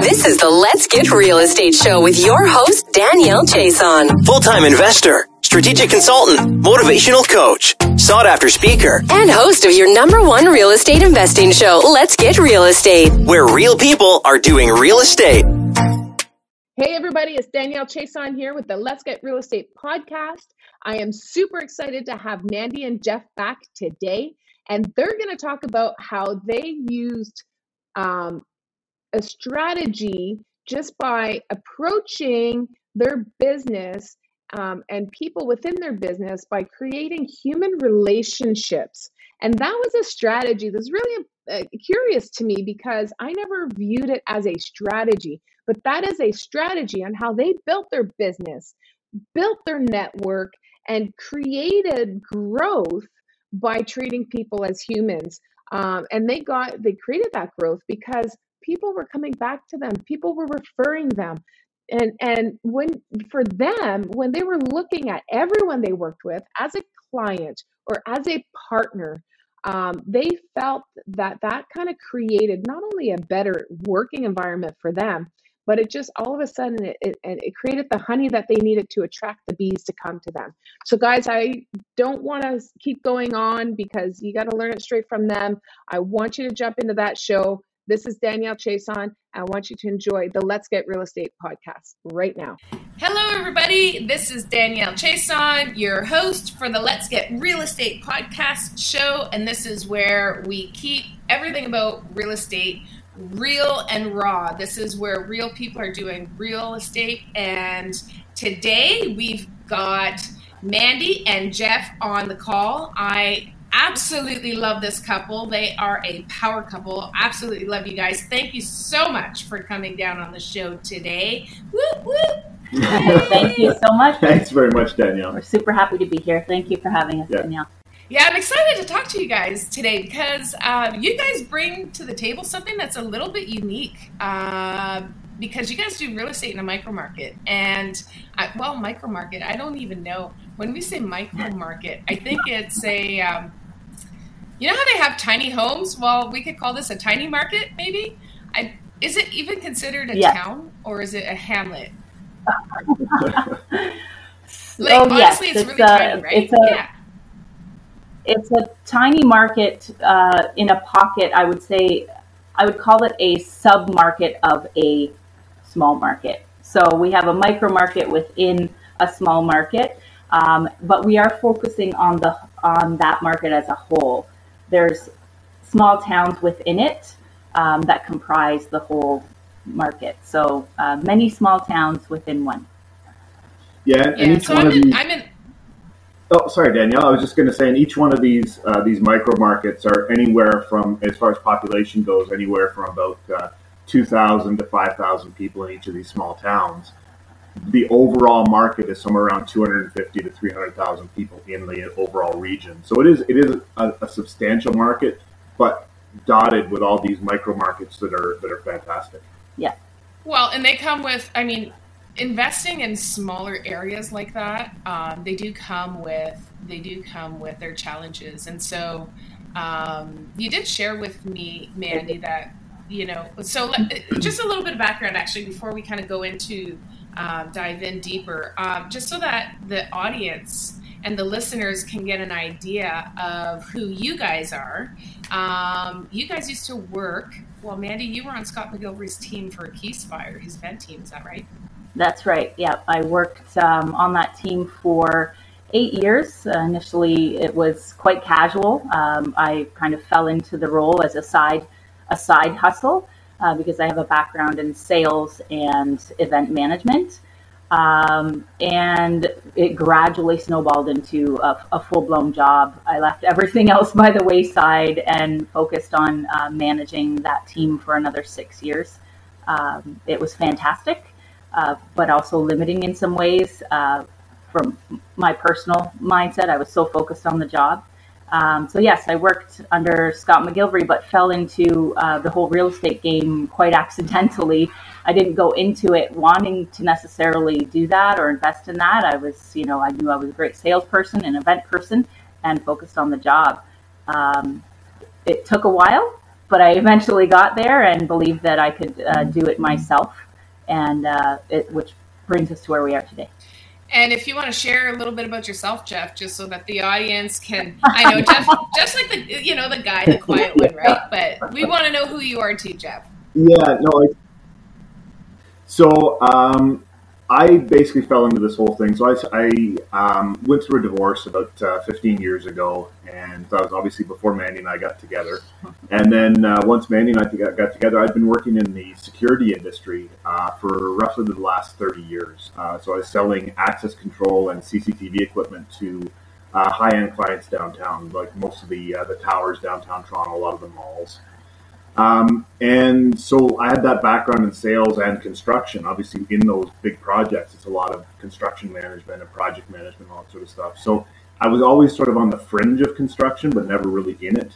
This is the Let's Get Real Estate Show with your host, Danielle Chason. Full time investor, strategic consultant, motivational coach, sought after speaker, and host of your number one real estate investing show, Let's Get Real Estate, where real people are doing real estate. Hey, everybody, it's Danielle Chason here with the Let's Get Real Estate podcast. I am super excited to have Mandy and Jeff back today, and they're going to talk about how they used um, a strategy just by approaching their business um, and people within their business by creating human relationships. And that was a strategy that's really uh, curious to me because I never viewed it as a strategy, but that is a strategy on how they built their business, built their network, and created growth by treating people as humans. Um, and they got they created that growth because people were coming back to them people were referring them. And and when for them when they were looking at everyone they worked with as a client or as a partner um, they felt that that kind of created not only a better working environment for them but it just all of a sudden it, it, it created the honey that they needed to attract the bees to come to them. So guys i don't want to keep going on because you got to learn it straight from them. I want you to jump into that show this is Danielle Chason. I want you to enjoy the Let's Get Real Estate podcast right now. Hello, everybody. This is Danielle Chason, your host for the Let's Get Real Estate podcast show. And this is where we keep everything about real estate real and raw. This is where real people are doing real estate. And today we've got Mandy and Jeff on the call. I absolutely love this couple. They are a power couple. Absolutely love you guys. Thank you so much for coming down on the show today. Whoop, whoop. Thank you so much. Thanks very much, Danielle. We're super happy to be here. Thank you for having us, yeah. Danielle. Yeah, I'm excited to talk to you guys today because uh, you guys bring to the table something that's a little bit unique. Uh, because you guys do real estate in a micro market, and I, well, micro market. I don't even know when we say micro market. I think it's a um, you know how they have tiny homes? Well, we could call this a tiny market, maybe. I, is it even considered a yes. town or is it a hamlet? like, oh, honestly, yes. it's, it's really a, tiny, right? It's a, yeah. It's a tiny market uh, in a pocket. I would say, I would call it a sub market of a small market. So we have a micro market within a small market, um, but we are focusing on the on that market as a whole there's small towns within it um, that comprise the whole market. So uh, many small towns within one. Yeah, and yeah, each so one I'm of in, these. I'm in... Oh, sorry, Danielle. I was just going to say, in each one of these uh, these micro markets are anywhere from, as far as population goes, anywhere from about uh, two thousand to five thousand people in each of these small towns the overall market is somewhere around 250 to 300,000 people in the overall region. So it is it is a, a, substantial market, but dotted with all these micro markets that are that are fantastic. Yeah. Well, and they come with, I mean, investing in smaller areas like that, um, they do come with they do come with their challenges, and so um, you did share with me, Mandy, that you know. So just a little bit of background, actually, before we kind of go into um, dive in deeper, um, just so that the audience and the listeners can get an idea of who you guys are. Um, you guys used to work. Well, Mandy, you were on Scott McGillivray's team for Keyspire, his event team. Is that right? That's right. Yeah, I worked um, on that team for eight years. Uh, initially, it was quite casual. Um, I kind of fell into the role as a side a side hustle uh, because I have a background in sales and event management. Um, and it gradually snowballed into a, a full blown job. I left everything else by the wayside and focused on uh, managing that team for another six years. Um, it was fantastic, uh, but also limiting in some ways. Uh, from my personal mindset, I was so focused on the job. Um, so yes, I worked under Scott McGillivray, but fell into uh, the whole real estate game quite accidentally. I didn't go into it wanting to necessarily do that or invest in that. I was, you know, I knew I was a great salesperson and event person, and focused on the job. Um, it took a while, but I eventually got there and believed that I could uh, do it myself, and uh, it, which brings us to where we are today. And if you want to share a little bit about yourself, Jeff, just so that the audience can, I know Jeff, just like the, you know, the guy, the quiet one, right? But we want to know who you are too, Jeff. Yeah, no. I, so um, I basically fell into this whole thing. So I, I um, went through a divorce about uh, 15 years ago, and that was obviously before Mandy and I got together. And then uh, once Mandy and I got, got together, I'd been working in the security industry uh, for roughly the last 30 years. Uh, so I was selling access control and CCTV equipment to uh, high-end clients downtown, like most of the uh, the towers downtown Toronto, a lot of the malls. Um, and so I had that background in sales and construction. Obviously, in those big projects, it's a lot of construction management and project management, all that sort of stuff. So I was always sort of on the fringe of construction, but never really in it.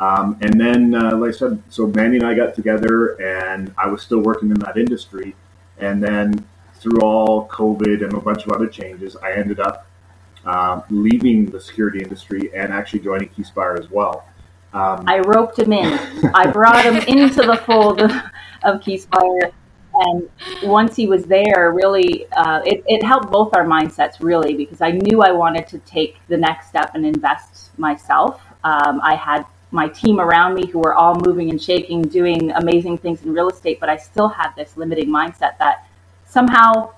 Um, and then, uh, like I said, so Mandy and I got together, and I was still working in that industry. And then, through all COVID and a bunch of other changes, I ended up uh, leaving the security industry and actually joining Keyspire as well. Um, I roped him in. I brought him into the fold of, of Keyspire. And once he was there, really, uh, it, it helped both our mindsets, really, because I knew I wanted to take the next step and invest myself. Um, I had my team around me who were all moving and shaking, doing amazing things in real estate, but I still had this limiting mindset that somehow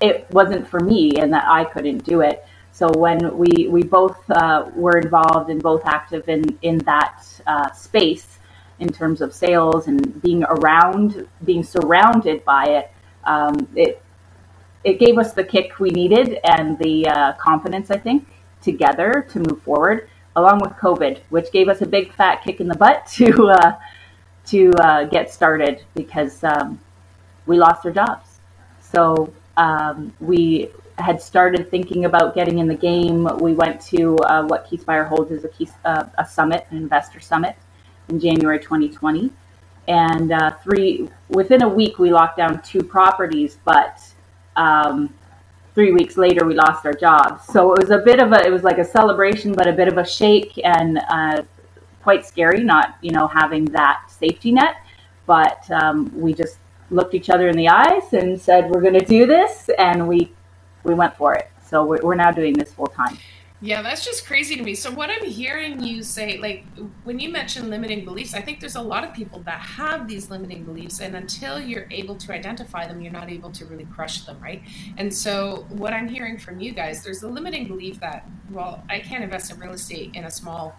it wasn't for me and that I couldn't do it. So when we we both uh, were involved and both active in in that uh, space in terms of sales and being around, being surrounded by it, um, it it gave us the kick we needed and the uh, confidence I think together to move forward, along with COVID, which gave us a big fat kick in the butt to uh, to uh, get started because um, we lost our jobs. So um, we had started thinking about getting in the game, we went to uh, what Keyspire holds as a, key, uh, a summit, an investor summit, in January 2020. And uh, three within a week, we locked down two properties, but um, three weeks later, we lost our jobs. So it was a bit of a, it was like a celebration, but a bit of a shake and uh, quite scary, not you know having that safety net. But um, we just looked each other in the eyes and said, "We're going to do this," and we we went for it. So we're, we're now doing this full time. Yeah, that's just crazy to me. So what I'm hearing you say, like when you mention limiting beliefs, I think there's a lot of people that have these limiting beliefs, and until you're able to identify them, you're not able to really crush them, right? And so what I'm hearing from you guys, there's a limiting belief that, well, I can't invest in real estate in a small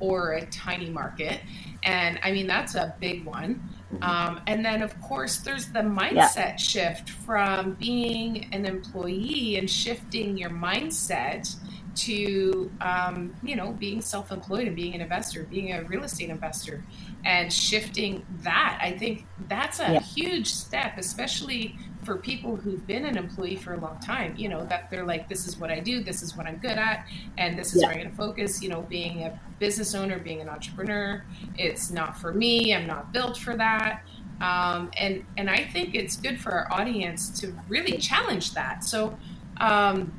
or a tiny market, and I mean that's a big one. Mm-hmm. Um, and then, of course, there's the mindset yeah. shift from being an employee and shifting your mindset to, um, you know, being self employed and being an investor, being a real estate investor, and shifting that. I think that's a yeah. huge step, especially for people who've been an employee for a long time, you know, that they're like, this is what I do, this is what I'm good at, and this is yeah. where I'm going to focus. You know, being a business owner, being an entrepreneur, it's not for me. I'm not built for that. Um, and and I think it's good for our audience to really challenge that. So, um,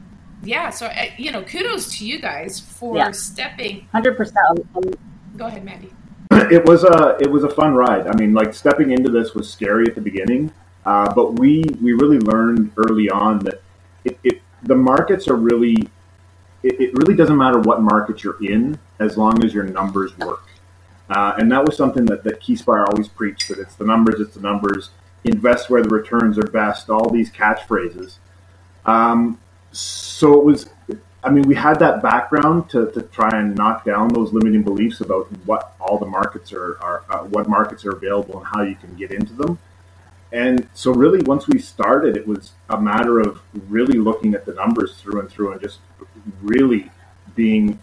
yeah. So uh, you know, kudos to you guys for yeah. stepping. Hundred percent. Go ahead, Mandy. It was a it was a fun ride. I mean, like stepping into this was scary at the beginning uh, but we we really learned early on that it, it the markets are really it, it, really doesn't matter what market you're in as long as your numbers work. Uh, and that was something that, that Keyspire always preached that it's the numbers, it's the numbers, invest where the returns are best, all these catchphrases. Um, so it was, I mean, we had that background to, to try and knock down those limiting beliefs about what all the markets are, are uh, what markets are available and how you can get into them. And so, really, once we started, it was a matter of really looking at the numbers through and through and just really being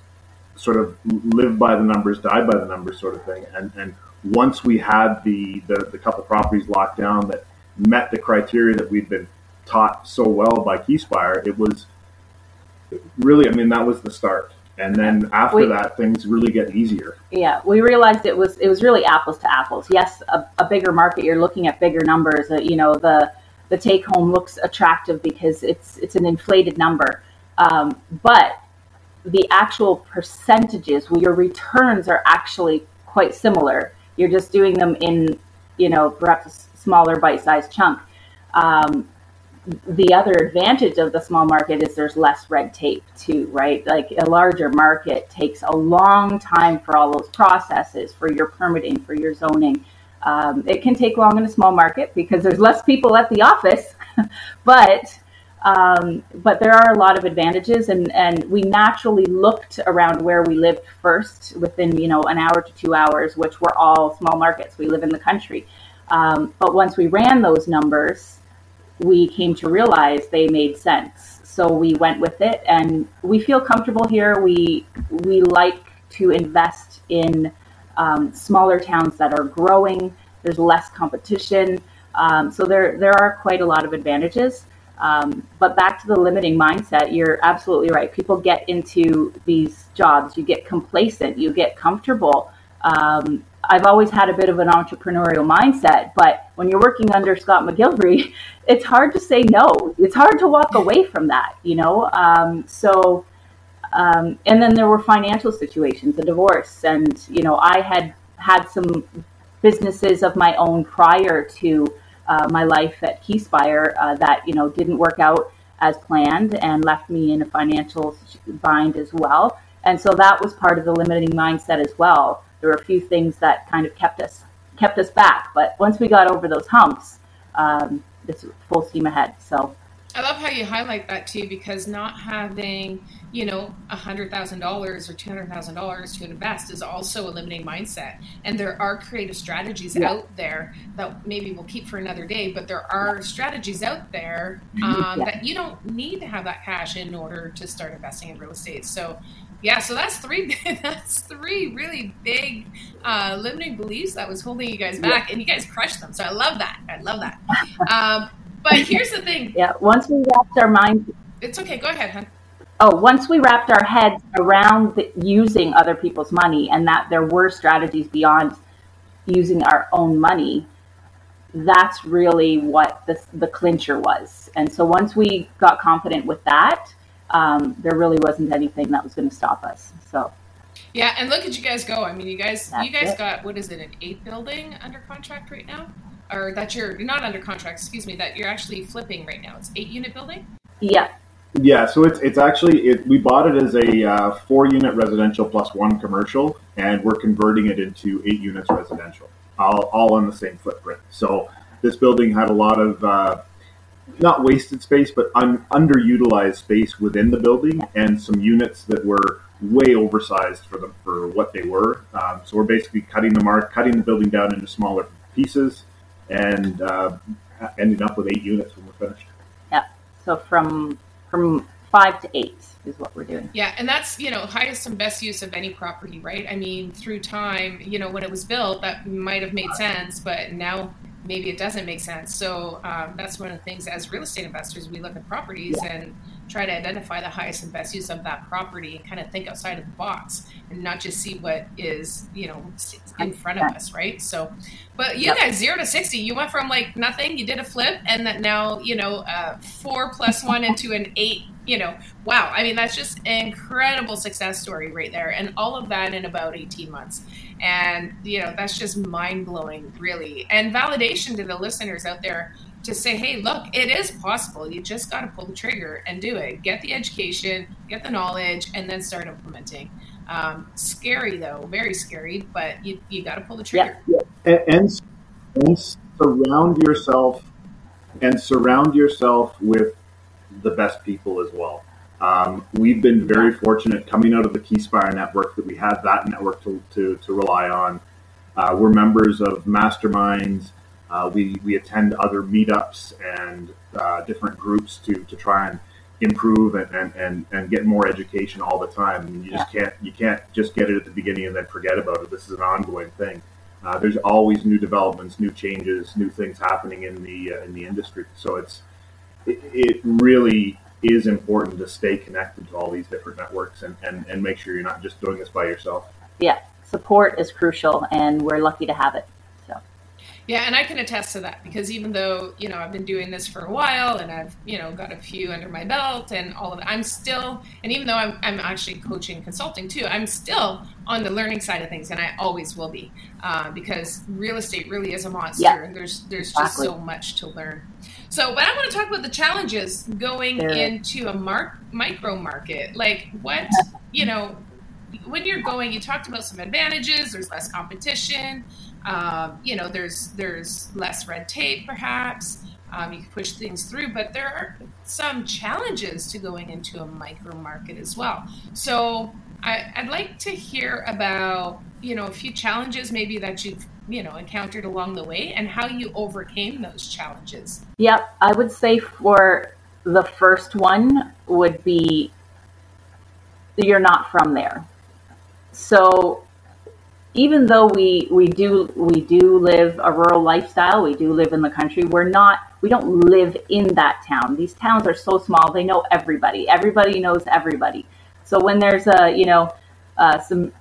sort of live by the numbers, die by the numbers sort of thing. And, and once we had the, the, the couple properties locked down that met the criteria that we'd been taught so well by Keyspire, it was really, I mean, that was the start and then after we, that things really get easier. Yeah we realized it was it was really apples to apples. Yes a, a bigger market you're looking at bigger numbers uh, you know the the take home looks attractive because it's it's an inflated number. Um, but the actual percentages well, your returns are actually quite similar. You're just doing them in, you know, perhaps a smaller bite-sized chunk. Um, the other advantage of the small market is there's less red tape too, right? Like a larger market takes a long time for all those processes, for your permitting, for your zoning. Um, it can take long in a small market because there's less people at the office, but um, but there are a lot of advantages, and, and we naturally looked around where we lived first, within you know an hour to two hours, which were all small markets. We live in the country, um, but once we ran those numbers, we came to realize they made sense. So we went with it, and we feel comfortable here. We we like to invest in um, smaller towns that are growing. There's less competition, um, so there there are quite a lot of advantages. Um, but back to the limiting mindset, you're absolutely right. People get into these jobs, you get complacent, you get comfortable. Um, I've always had a bit of an entrepreneurial mindset, but when you're working under Scott McGillivray, it's hard to say no. It's hard to walk away from that, you know? Um, so, um, and then there were financial situations, a divorce, and, you know, I had had some businesses of my own prior to uh, my life at Keyspire uh, that you know didn't work out as planned and left me in a financial bind as well. And so that was part of the limiting mindset as well. There were a few things that kind of kept us kept us back, but once we got over those humps, um, it's full steam ahead. So I love how you highlight that too, because not having, you know, a hundred thousand dollars or two hundred thousand dollars to invest is also a limiting mindset. And there are creative strategies yeah. out there that maybe we'll keep for another day, but there are strategies out there um, yeah. that you don't need to have that cash in order to start investing in real estate. So, yeah, so that's three. That's three really big uh, limiting beliefs that was holding you guys back, yeah. and you guys crushed them. So I love that. I love that. Um, but here's the thing. yeah, once we wrapped our minds. It's okay. Go ahead. Oh, once we wrapped our heads around the, using other people's money and that there were strategies beyond using our own money, that's really what the, the clincher was. And so once we got confident with that, um, there really wasn't anything that was going to stop us. So. Yeah, and look at you guys go. I mean, you guys, that's you guys it. got what is it, an eight building under contract right now? or that you're, you're not under contract, excuse me, that you're actually flipping right now. It's eight unit building. Yeah. Yeah, so it's it's actually it, we bought it as a uh, four unit residential plus one commercial, and we're converting it into eight units residential, all all on the same footprint. So this building had a lot of uh, not wasted space, but un- underutilized space within the building, and some units that were way oversized for them for what they were. Um, so we're basically cutting the mark, cutting the building down into smaller pieces, and uh, ending up with eight units when we're finished. Yeah. So from from five to eight is what we're doing. Yeah, and that's you know highest and best use of any property, right? I mean, through time, you know, when it was built, that might have made sense, but now maybe it doesn't make sense. So um, that's one of the things as real estate investors, we look at properties yeah. and try to identify the highest and best use of that property and kind of think outside of the box and not just see what is you know in front of us right so but you yep. guys zero to 60 you went from like nothing you did a flip and that now you know uh, four plus one into an eight you know wow i mean that's just an incredible success story right there and all of that in about 18 months and you know that's just mind-blowing really and validation to the listeners out there to say, hey, look, it is possible. You just got to pull the trigger and do it. Get the education, get the knowledge, and then start implementing. Um, scary though, very scary, but you, you got to pull the trigger. Yeah. And, and, and surround yourself and surround yourself with the best people as well. Um, we've been very fortunate coming out of the Keyspire network that we had that network to, to, to rely on. Uh, we're members of masterminds uh, we, we attend other meetups and uh, different groups to, to try and improve and, and, and, and get more education all the time. And you just can't you can't just get it at the beginning and then forget about it. This is an ongoing thing. Uh, there's always new developments, new changes, new things happening in the uh, in the industry. So it's it, it, really is important to stay connected to all these different networks and, and, and make sure you're not just doing this by yourself. Yeah, support is crucial, and we're lucky to have it. Yeah, and I can attest to that because even though, you know, I've been doing this for a while and I've, you know, got a few under my belt and all of it, I'm still, and even though I'm, I'm actually coaching consulting too, I'm still on the learning side of things and I always will be uh, because real estate really is a monster yeah, and there's, there's exactly. just so much to learn. So, but I want to talk about the challenges going into a mark, micro market. Like what, you know, when you're going, you talked about some advantages, there's less competition um, you know, there's there's less red tape, perhaps. Um, you can push things through, but there are some challenges to going into a micro market as well. So I, would like to hear about you know a few challenges maybe that you've you know encountered along the way and how you overcame those challenges. Yep, I would say for the first one would be you're not from there. So even though we we do we do live a rural lifestyle, we do live in the country. We're not we don't live in that town. These towns are so small; they know everybody. Everybody knows everybody. So when there's a you know uh, some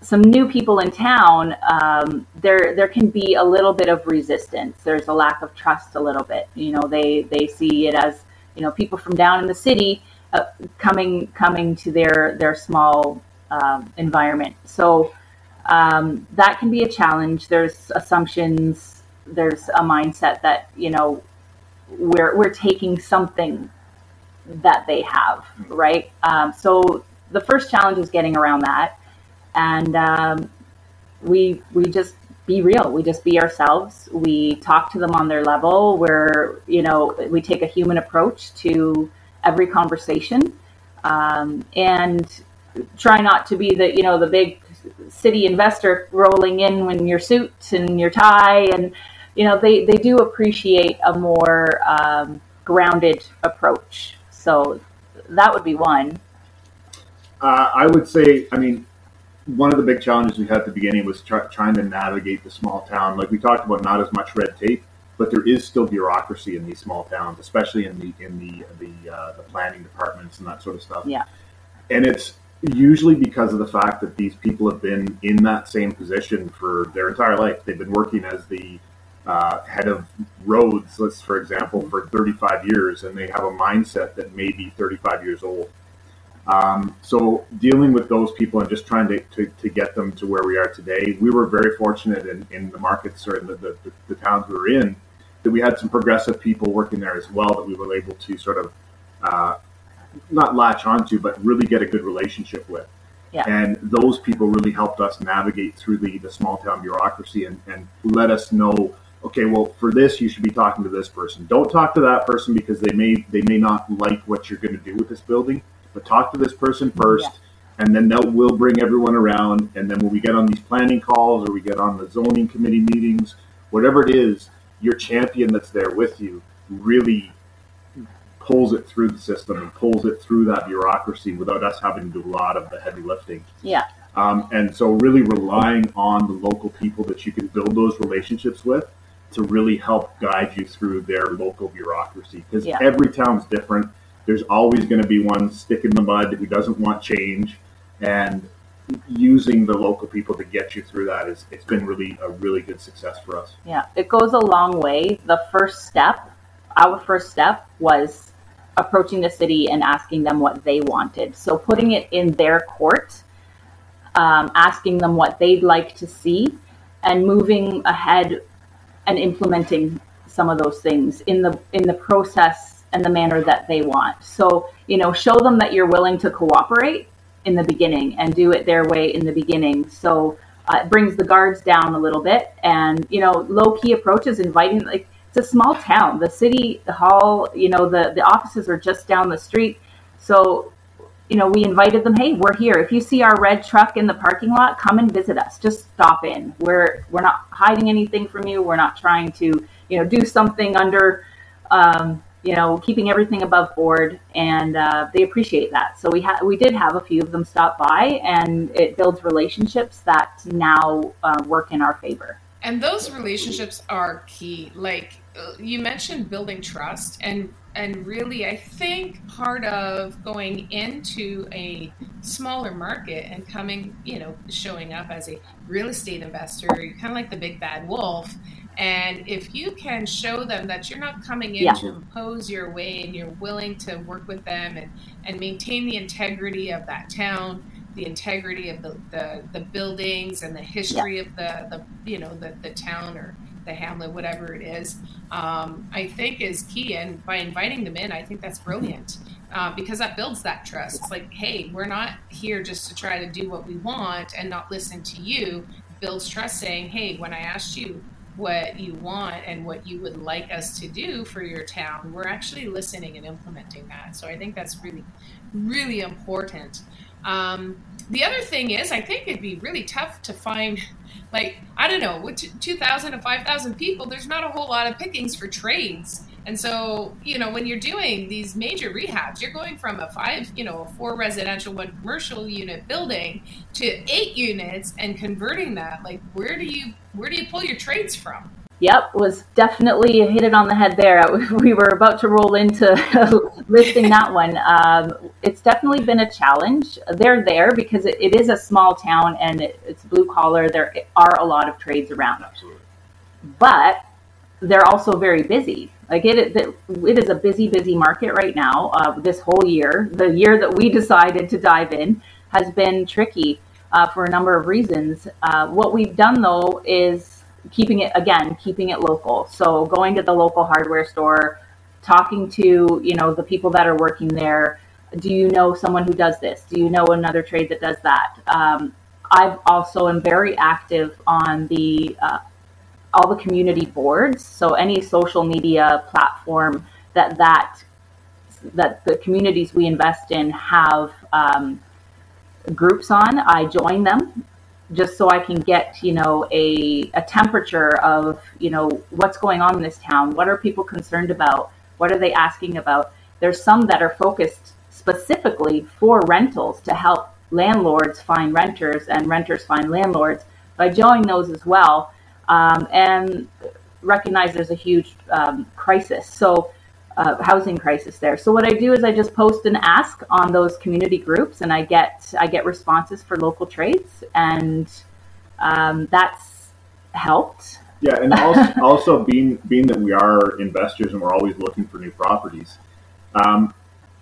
some new people in town, um, there there can be a little bit of resistance. There's a lack of trust, a little bit. You know, they they see it as you know people from down in the city uh, coming coming to their their small um, environment. So um, that can be a challenge. There's assumptions. There's a mindset that you know we're we're taking something that they have, right? Um, so the first challenge is getting around that, and um, we we just be real. We just be ourselves. We talk to them on their level. Where you know we take a human approach to every conversation, um, and try not to be the you know the big city investor rolling in when your suit and your tie and you know they, they do appreciate a more um, grounded approach. So that would be one. Uh, i would say i mean one of the big challenges we had at the beginning was try, trying to navigate the small town. Like we talked about not as much red tape but there is still bureaucracy in these small towns especially in the in the the, uh, the planning departments and that sort of stuff. Yeah. And it's usually because of the fact that these people have been in that same position for their entire life. They've been working as the uh, head of roads, let's for example, for 35 years, and they have a mindset that may be 35 years old. Um, so dealing with those people and just trying to, to, to, get them to where we are today, we were very fortunate in, in the markets or in the, the, the, towns we were in that we had some progressive people working there as well that we were able to sort of uh, not latch onto, but really get a good relationship with. Yeah. And those people really helped us navigate through the, the small town bureaucracy and, and let us know, okay, well, for this, you should be talking to this person. Don't talk to that person because they may they may not like what you're going to do with this building, but talk to this person first. Yeah. And then that will bring everyone around. And then when we get on these planning calls or we get on the zoning committee meetings, whatever it is, your champion that's there with you really pulls it through the system and pulls it through that bureaucracy without us having to do a lot of the heavy lifting. Yeah. Um, and so, really relying on the local people that you can build those relationships with to really help guide you through their local bureaucracy because yeah. every town's different. There's always going to be one stick in the mud who doesn't want change, and using the local people to get you through that is it's been really a really good success for us. Yeah, it goes a long way. The first step, our first step was approaching the city and asking them what they wanted. So putting it in their court, um, asking them what they'd like to see, and moving ahead and implementing some of those things in the in the process and the manner that they want. So you know, show them that you're willing to cooperate in the beginning and do it their way in the beginning. So uh, it brings the guards down a little bit, and you know, low key approaches, inviting like a small town. The city hall, you know, the, the offices are just down the street. So, you know, we invited them, hey, we're here. If you see our red truck in the parking lot, come and visit us. Just stop in. We're we're not hiding anything from you. We're not trying to, you know, do something under um, you know, keeping everything above board, and uh, they appreciate that. So we had we did have a few of them stop by, and it builds relationships that now uh, work in our favor and those relationships are key like you mentioned building trust and and really i think part of going into a smaller market and coming you know showing up as a real estate investor you're kind of like the big bad wolf And if you can show them that you're not coming in yeah. to impose your way and you're willing to work with them and, and maintain the integrity of that town, the integrity of the, the, the buildings and the history yeah. of the, the you know the, the town or the hamlet, whatever it is, um, I think is key. And by inviting them in, I think that's brilliant uh, because that builds that trust. It's like, hey, we're not here just to try to do what we want and not listen to you. Builds trust, saying, hey, when I asked you what you want and what you would like us to do for your town, we're actually listening and implementing that. So I think that's really, really important. Um, the other thing is, I think it'd be really tough to find, like, I don't know, with 2,000 to 5,000 people, there's not a whole lot of pickings for trades. And so, you know, when you're doing these major rehabs, you're going from a five, you know, a four residential, one commercial unit building to eight units and converting that. Like, where do you where do you pull your trades from? Yep, was definitely hit it on the head there. We were about to roll into listing that one. Um, it's definitely been a challenge. They're there because it, it is a small town and it, it's blue collar. There are a lot of trades around. Absolutely. But they're also very busy. Like it, it, it is a busy, busy market right now. Uh, this whole year, the year that we decided to dive in, has been tricky uh, for a number of reasons. Uh, what we've done though is keeping it again, keeping it local. So going to the local hardware store, talking to you know the people that are working there. Do you know someone who does this? Do you know another trade that does that? Um, I've also am very active on the uh, all the community boards. So any social media platform that that that the communities we invest in have um, groups on, I join them just so I can get you know a a temperature of you know what's going on in this town. What are people concerned about? What are they asking about? There's some that are focused specifically for rentals to help landlords find renters and renters find landlords. By joining those as well, um, and recognize there's a huge um, crisis. So, uh, housing crisis there. So what I do is I just post and ask on those community groups, and I get I get responses for local trades, and um, that's helped. Yeah, and also, also, being being that we are investors and we're always looking for new properties, um,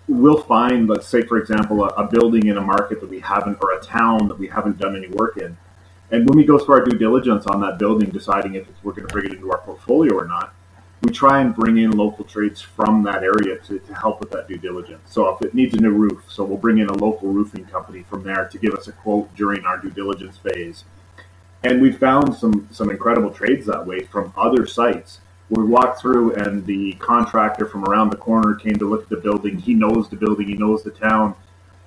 we'll find, let's say, for example, a, a building in a market that we haven't or a town that we haven't done any work in and when we go through our due diligence on that building, deciding if we're going to bring it into our portfolio or not, we try and bring in local trades from that area to, to help with that due diligence. So if it needs a new roof, so we'll bring in a local roofing company from there to give us a quote during our due diligence phase. And we found some some incredible trades that way from other sites. We walked through and the contractor from around the corner came to look at the building. He knows the building, he knows the town.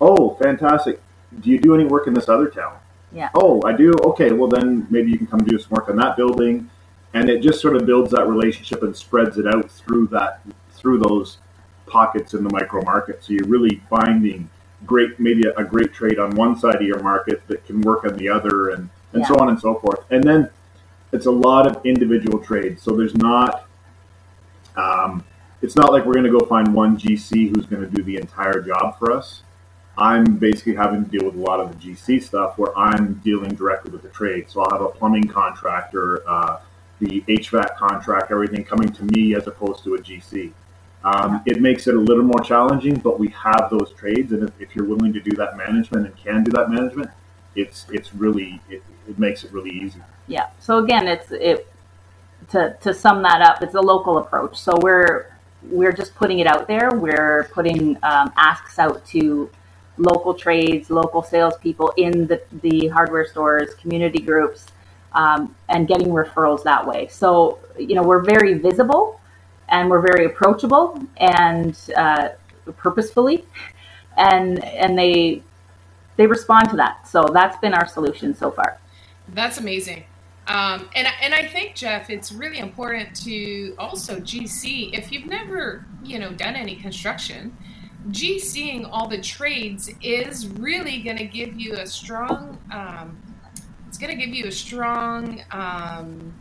Oh, fantastic. Do you do any work in this other town? Yeah. Oh, I do. Okay, well then maybe you can come do some work on that building, and it just sort of builds that relationship and spreads it out through that through those pockets in the micro market. So you're really finding great maybe a, a great trade on one side of your market that can work on the other, and and yeah. so on and so forth. And then it's a lot of individual trades. So there's not. Um, it's not like we're going to go find one GC who's going to do the entire job for us I'm basically having to deal with a lot of the GC stuff where I'm dealing directly with the trade. So I'll have a plumbing contractor, uh, the HVAC contract, everything coming to me as opposed to a GC. Um, it makes it a little more challenging, but we have those trades, and if, if, you're willing to do that management and can do that management, it's it's really it, it makes it really easy. Yeah. So again, it's it to to sum that up, it's a local approach. So we're we're just putting it out there. We're putting um, asks out to local trades, local salespeople in the, the hardware stores, community groups, um, and getting referrals that way. So, you know, we're very visible and we're very approachable and uh, purposefully, and and they they respond to that. So that's been our solution so far. That's amazing. Um, and and I think Jeff, it's really important to also GC if you've never you know done any construction GCing all the trades is really going to give you a strong, um, going to give you a strong um,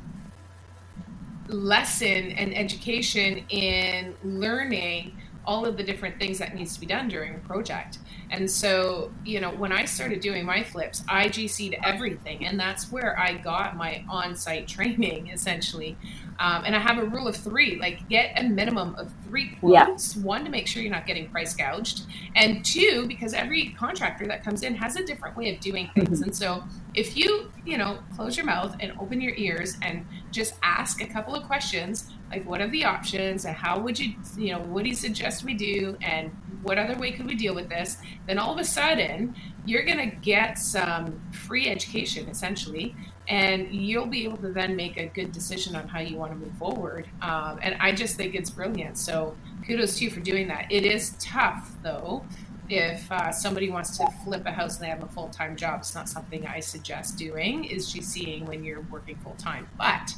lesson and education in learning all of the different things that needs to be done during a project. And so, you know, when I started doing my flips, I GC'd everything. And that's where I got my on site training essentially. Um, and I have a rule of three like, get a minimum of three quotes yeah. one, to make sure you're not getting price gouged, and two, because every contractor that comes in has a different way of doing things. Mm-hmm. And so, if you, you know, close your mouth and open your ears and just ask a couple of questions, like, what are the options and how would you, you know, what do you suggest we do and what other way could we deal with this? Then all of a sudden, you're going to get some free education essentially, and you'll be able to then make a good decision on how you want to move forward. Um, and I just think it's brilliant. So kudos to you for doing that. It is tough though. If uh, somebody wants to flip a house and they have a full time job, it's not something I suggest doing. Is GCing when you're working full time, but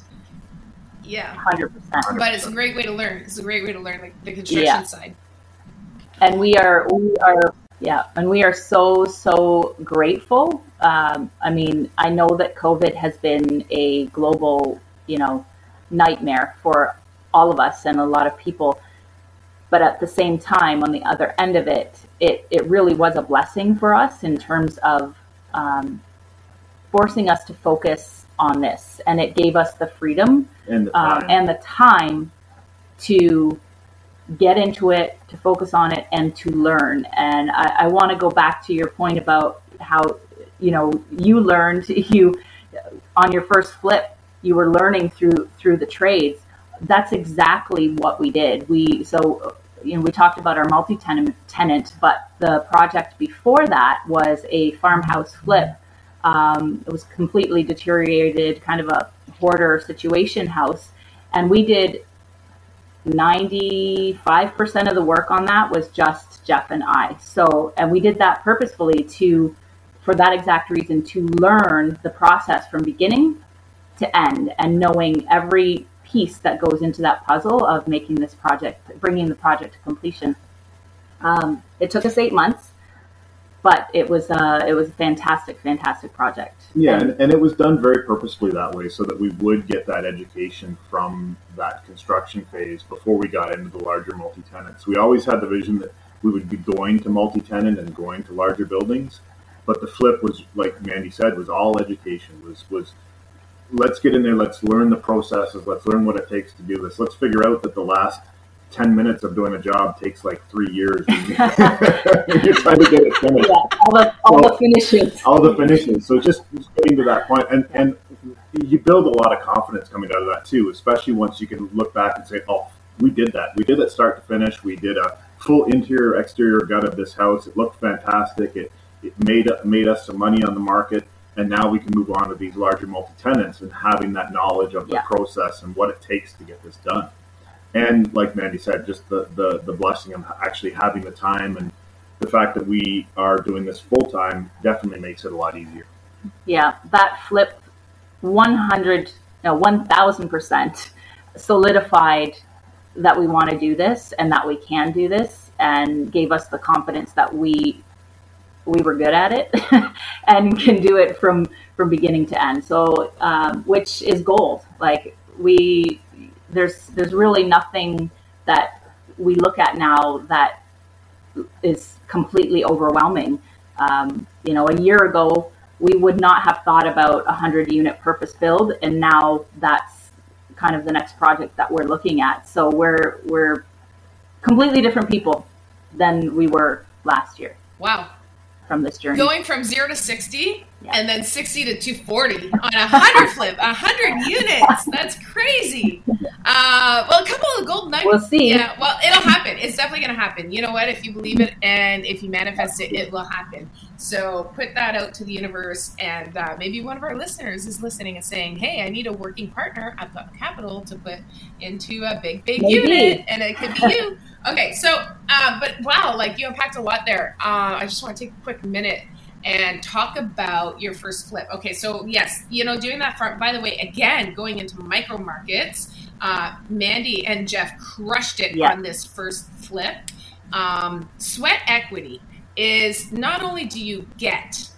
yeah, hundred percent. But it's a great way to learn. It's a great way to learn like the construction yeah. side and we are we are yeah and we are so so grateful um, i mean i know that covid has been a global you know nightmare for all of us and a lot of people but at the same time on the other end of it it, it really was a blessing for us in terms of um, forcing us to focus on this. And it gave us the freedom and the uh, time, and the time to get into it, to focus on it, and to learn. And I, I want to go back to your point about how you know you learned you on your first flip you were learning through through the trades. That's exactly what we did. We so you know we talked about our multi-tenant tenant but the project before that was a farmhouse flip um, it was completely deteriorated kind of a hoarder situation house and we did 95% of the work on that was just Jeff and I. So, and we did that purposefully to, for that exact reason, to learn the process from beginning to end and knowing every piece that goes into that puzzle of making this project, bringing the project to completion. Um, it took us eight months but it was uh, it was a fantastic, fantastic project. Yeah, and, and, it was done very purposefully that way, so that we would get that education from that construction phase before we got into the larger multi-tenants. We always had the vision that we would be going to multi-tenant and going to larger buildings, but the flip was, like Mandy said, was all education. Was was let's get in there, let's learn the processes, let's learn what it takes to do this. Let's figure out that the last 10 minutes of doing a job takes like three years. you're trying to get it finished. Yeah, all the, all so, the finishes. All the finishes. So just, just getting to that point, and, and you build a lot of confidence coming out of that too, especially once you can look back and say, oh, we did that. We did it start to finish. We did a full interior, exterior gut of this house. It looked fantastic. It, it made, made us some money on the market. And now we can move on to these larger multi tenants and having that knowledge of the yeah. process and what it takes to get this done and like Mandy said, just the, the, the blessing of actually having the time and the fact that we are doing this full time definitely makes it a lot easier. Yeah, that flip 100, no, 1000% solidified that we want to do this and that we can do this and gave us the confidence that we we were good at it and can do it from from beginning to end so um, which is gold like we there's there's really nothing that we look at now that is completely overwhelming. Um, you know, a year ago we would not have thought about a hundred unit purpose build, and now that's kind of the next project that we're looking at. So we're we're completely different people than we were last year. Wow. From this journey. Going from zero to 60 yeah. and then 60 to 240 on a 100 flip, 100 units. That's crazy. Uh, well, a couple of gold nuggets. We'll see. Yeah, well, it'll happen. It's definitely going to happen. You know what? If you believe it and if you manifest it, it will happen. So put that out to the universe, and uh, maybe one of our listeners is listening and saying, "Hey, I need a working partner. I've got capital to put into a big, big maybe. unit, and it could be you." okay, so uh, but wow, like you unpacked a lot there. Uh, I just want to take a quick minute and talk about your first flip. Okay, so yes, you know, doing that. For, by the way, again, going into micro markets uh, Mandy and Jeff crushed it yeah. on this first flip. Um, sweat equity is not only do you get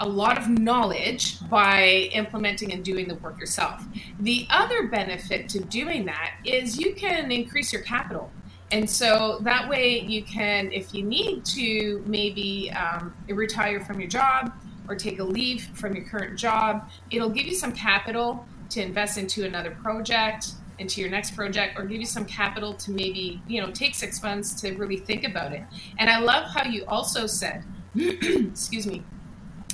a lot of knowledge by implementing and doing the work yourself, the other benefit to doing that is you can increase your capital. And so that way you can, if you need to, maybe um, retire from your job or take a leave from your current job, it'll give you some capital to invest into another project into your next project or give you some capital to maybe you know take six months to really think about it. And i love how you also said excuse me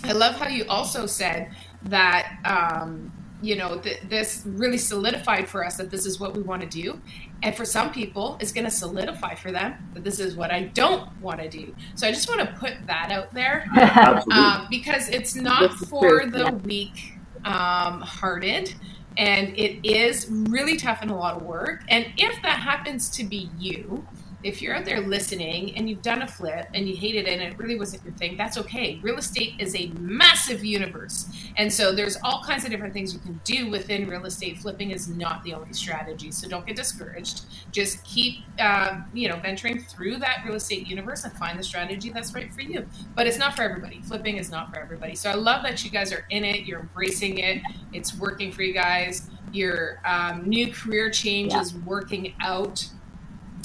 i love how you also said that um, you know th- this really solidified for us that this is what we want to do. And for some people it's going to solidify for them that this is what i don't want to do. So i just want to put that out there um, because it's not for the weak um, hearted. And it is really tough and a lot of work. And if that happens to be you if you're out there listening and you've done a flip and you hated it and it really wasn't your thing, that's okay. Real estate is a massive universe. And so there's all kinds of different things you can do within real estate. Flipping is not the only strategy. So don't get discouraged. Just keep, uh, you know, venturing through that real estate universe and find the strategy that's right for you. But it's not for everybody. Flipping is not for everybody. So I love that you guys are in it. You're embracing it. It's working for you guys. Your um, new career change yeah. is working out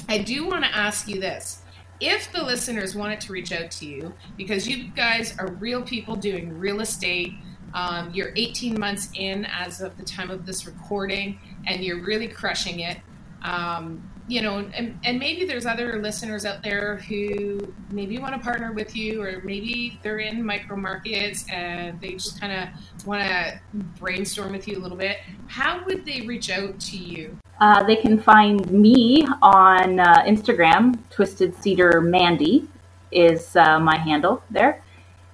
I do want to ask you this. If the listeners wanted to reach out to you, because you guys are real people doing real estate, um, you're 18 months in as of the time of this recording, and you're really crushing it. Um, you know, and, and maybe there's other listeners out there who maybe want to partner with you, or maybe they're in micro markets and they just kind of want to brainstorm with you a little bit. How would they reach out to you? Uh, they can find me on uh, Instagram. Twisted Cedar Mandy is uh, my handle there.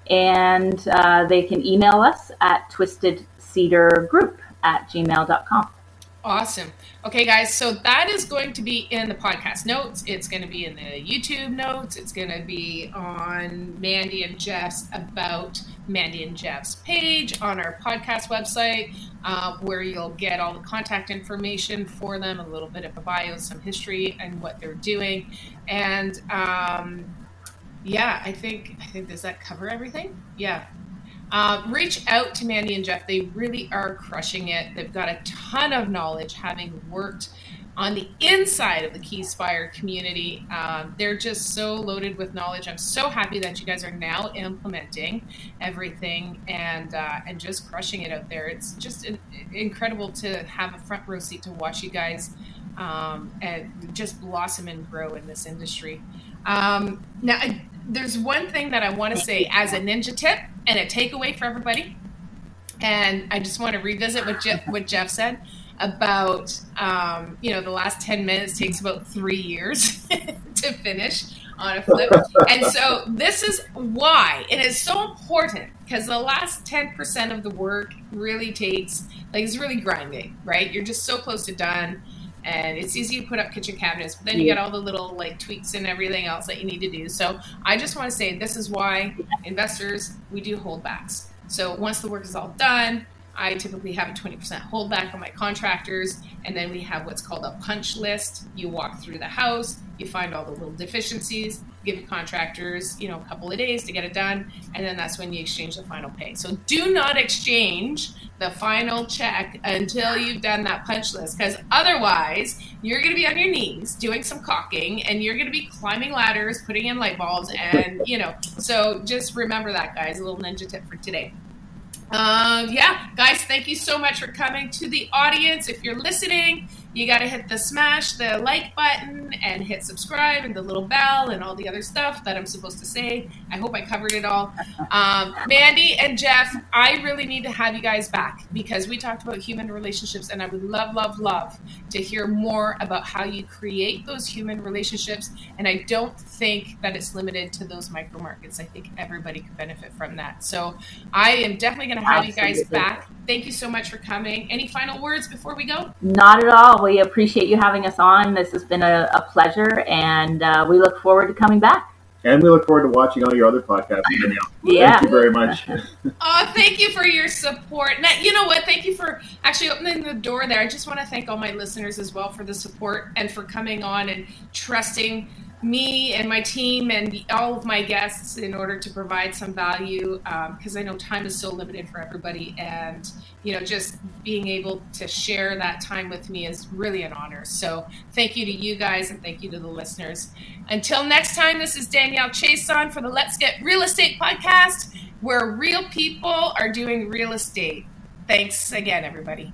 And uh, they can email us at twistedcedargroup at gmail.com. Awesome. Okay, guys, so that is going to be in the podcast notes. It's going to be in the YouTube notes. It's going to be on Mandy and Jeff's About Mandy and Jeff's page on our podcast website, uh, where you'll get all the contact information for them, a little bit of a bio, some history, and what they're doing. And um, yeah, I think I think does that cover everything? Yeah, uh, reach out to Mandy and Jeff. They really are crushing it. They've got a ton of knowledge, having worked on the inside of the Keyspire community. Um, they're just so loaded with knowledge. I'm so happy that you guys are now implementing everything and uh, and just crushing it out there. It's just incredible to have a front row seat to watch you guys um, and just blossom and grow in this industry. Um, now, I, there's one thing that I want to say as a ninja tip and a takeaway for everybody. And I just want to revisit what Jeff, what Jeff said about, um, you know, the last 10 minutes takes about three years to finish on a flip. and so this is why it is so important because the last 10% of the work really takes, like, it's really grinding, right? You're just so close to done and it's easy to put up kitchen cabinets but then you get all the little like tweaks and everything else that you need to do. So i just want to say this is why investors we do holdbacks so once the work is all done I typically have a 20% holdback on my contractors, and then we have what's called a punch list. You walk through the house, you find all the little deficiencies, give your contractors, you know, a couple of days to get it done, and then that's when you exchange the final pay. So do not exchange the final check until you've done that punch list, because otherwise you're going to be on your knees doing some caulking, and you're going to be climbing ladders, putting in light bulbs, and you know. So just remember that, guys. A little ninja tip for today. Um, yeah, guys, thank you so much for coming to the audience. If you're listening, you got to hit the smash the like button and hit subscribe and the little bell and all the other stuff that I'm supposed to say. I hope I covered it all. Um, Mandy and Jeff, I really need to have you guys back because we talked about human relationships, and I would love, love, love to hear more about how you create those human relationships. And I don't think that it's limited to those micro markets. I think everybody could benefit from that. So I am definitely going to have Absolutely. you guys back. Thank you so much for coming. Any final words before we go? Not at all. We appreciate you having us on. This has been a, a pleasure, and uh, we look forward to coming back. And we look forward to watching all your other podcasts, yeah. Thank you very much. oh, thank you for your support. Now, you know what? Thank you for actually opening the door there. I just want to thank all my listeners as well for the support and for coming on and trusting me and my team and all of my guests in order to provide some value because um, I know time is so limited for everybody and you know just being able to share that time with me is really an honor. So thank you to you guys and thank you to the listeners. Until next time this is Danielle Chason for the Let's Get Real Estate podcast where real people are doing real estate. Thanks again everybody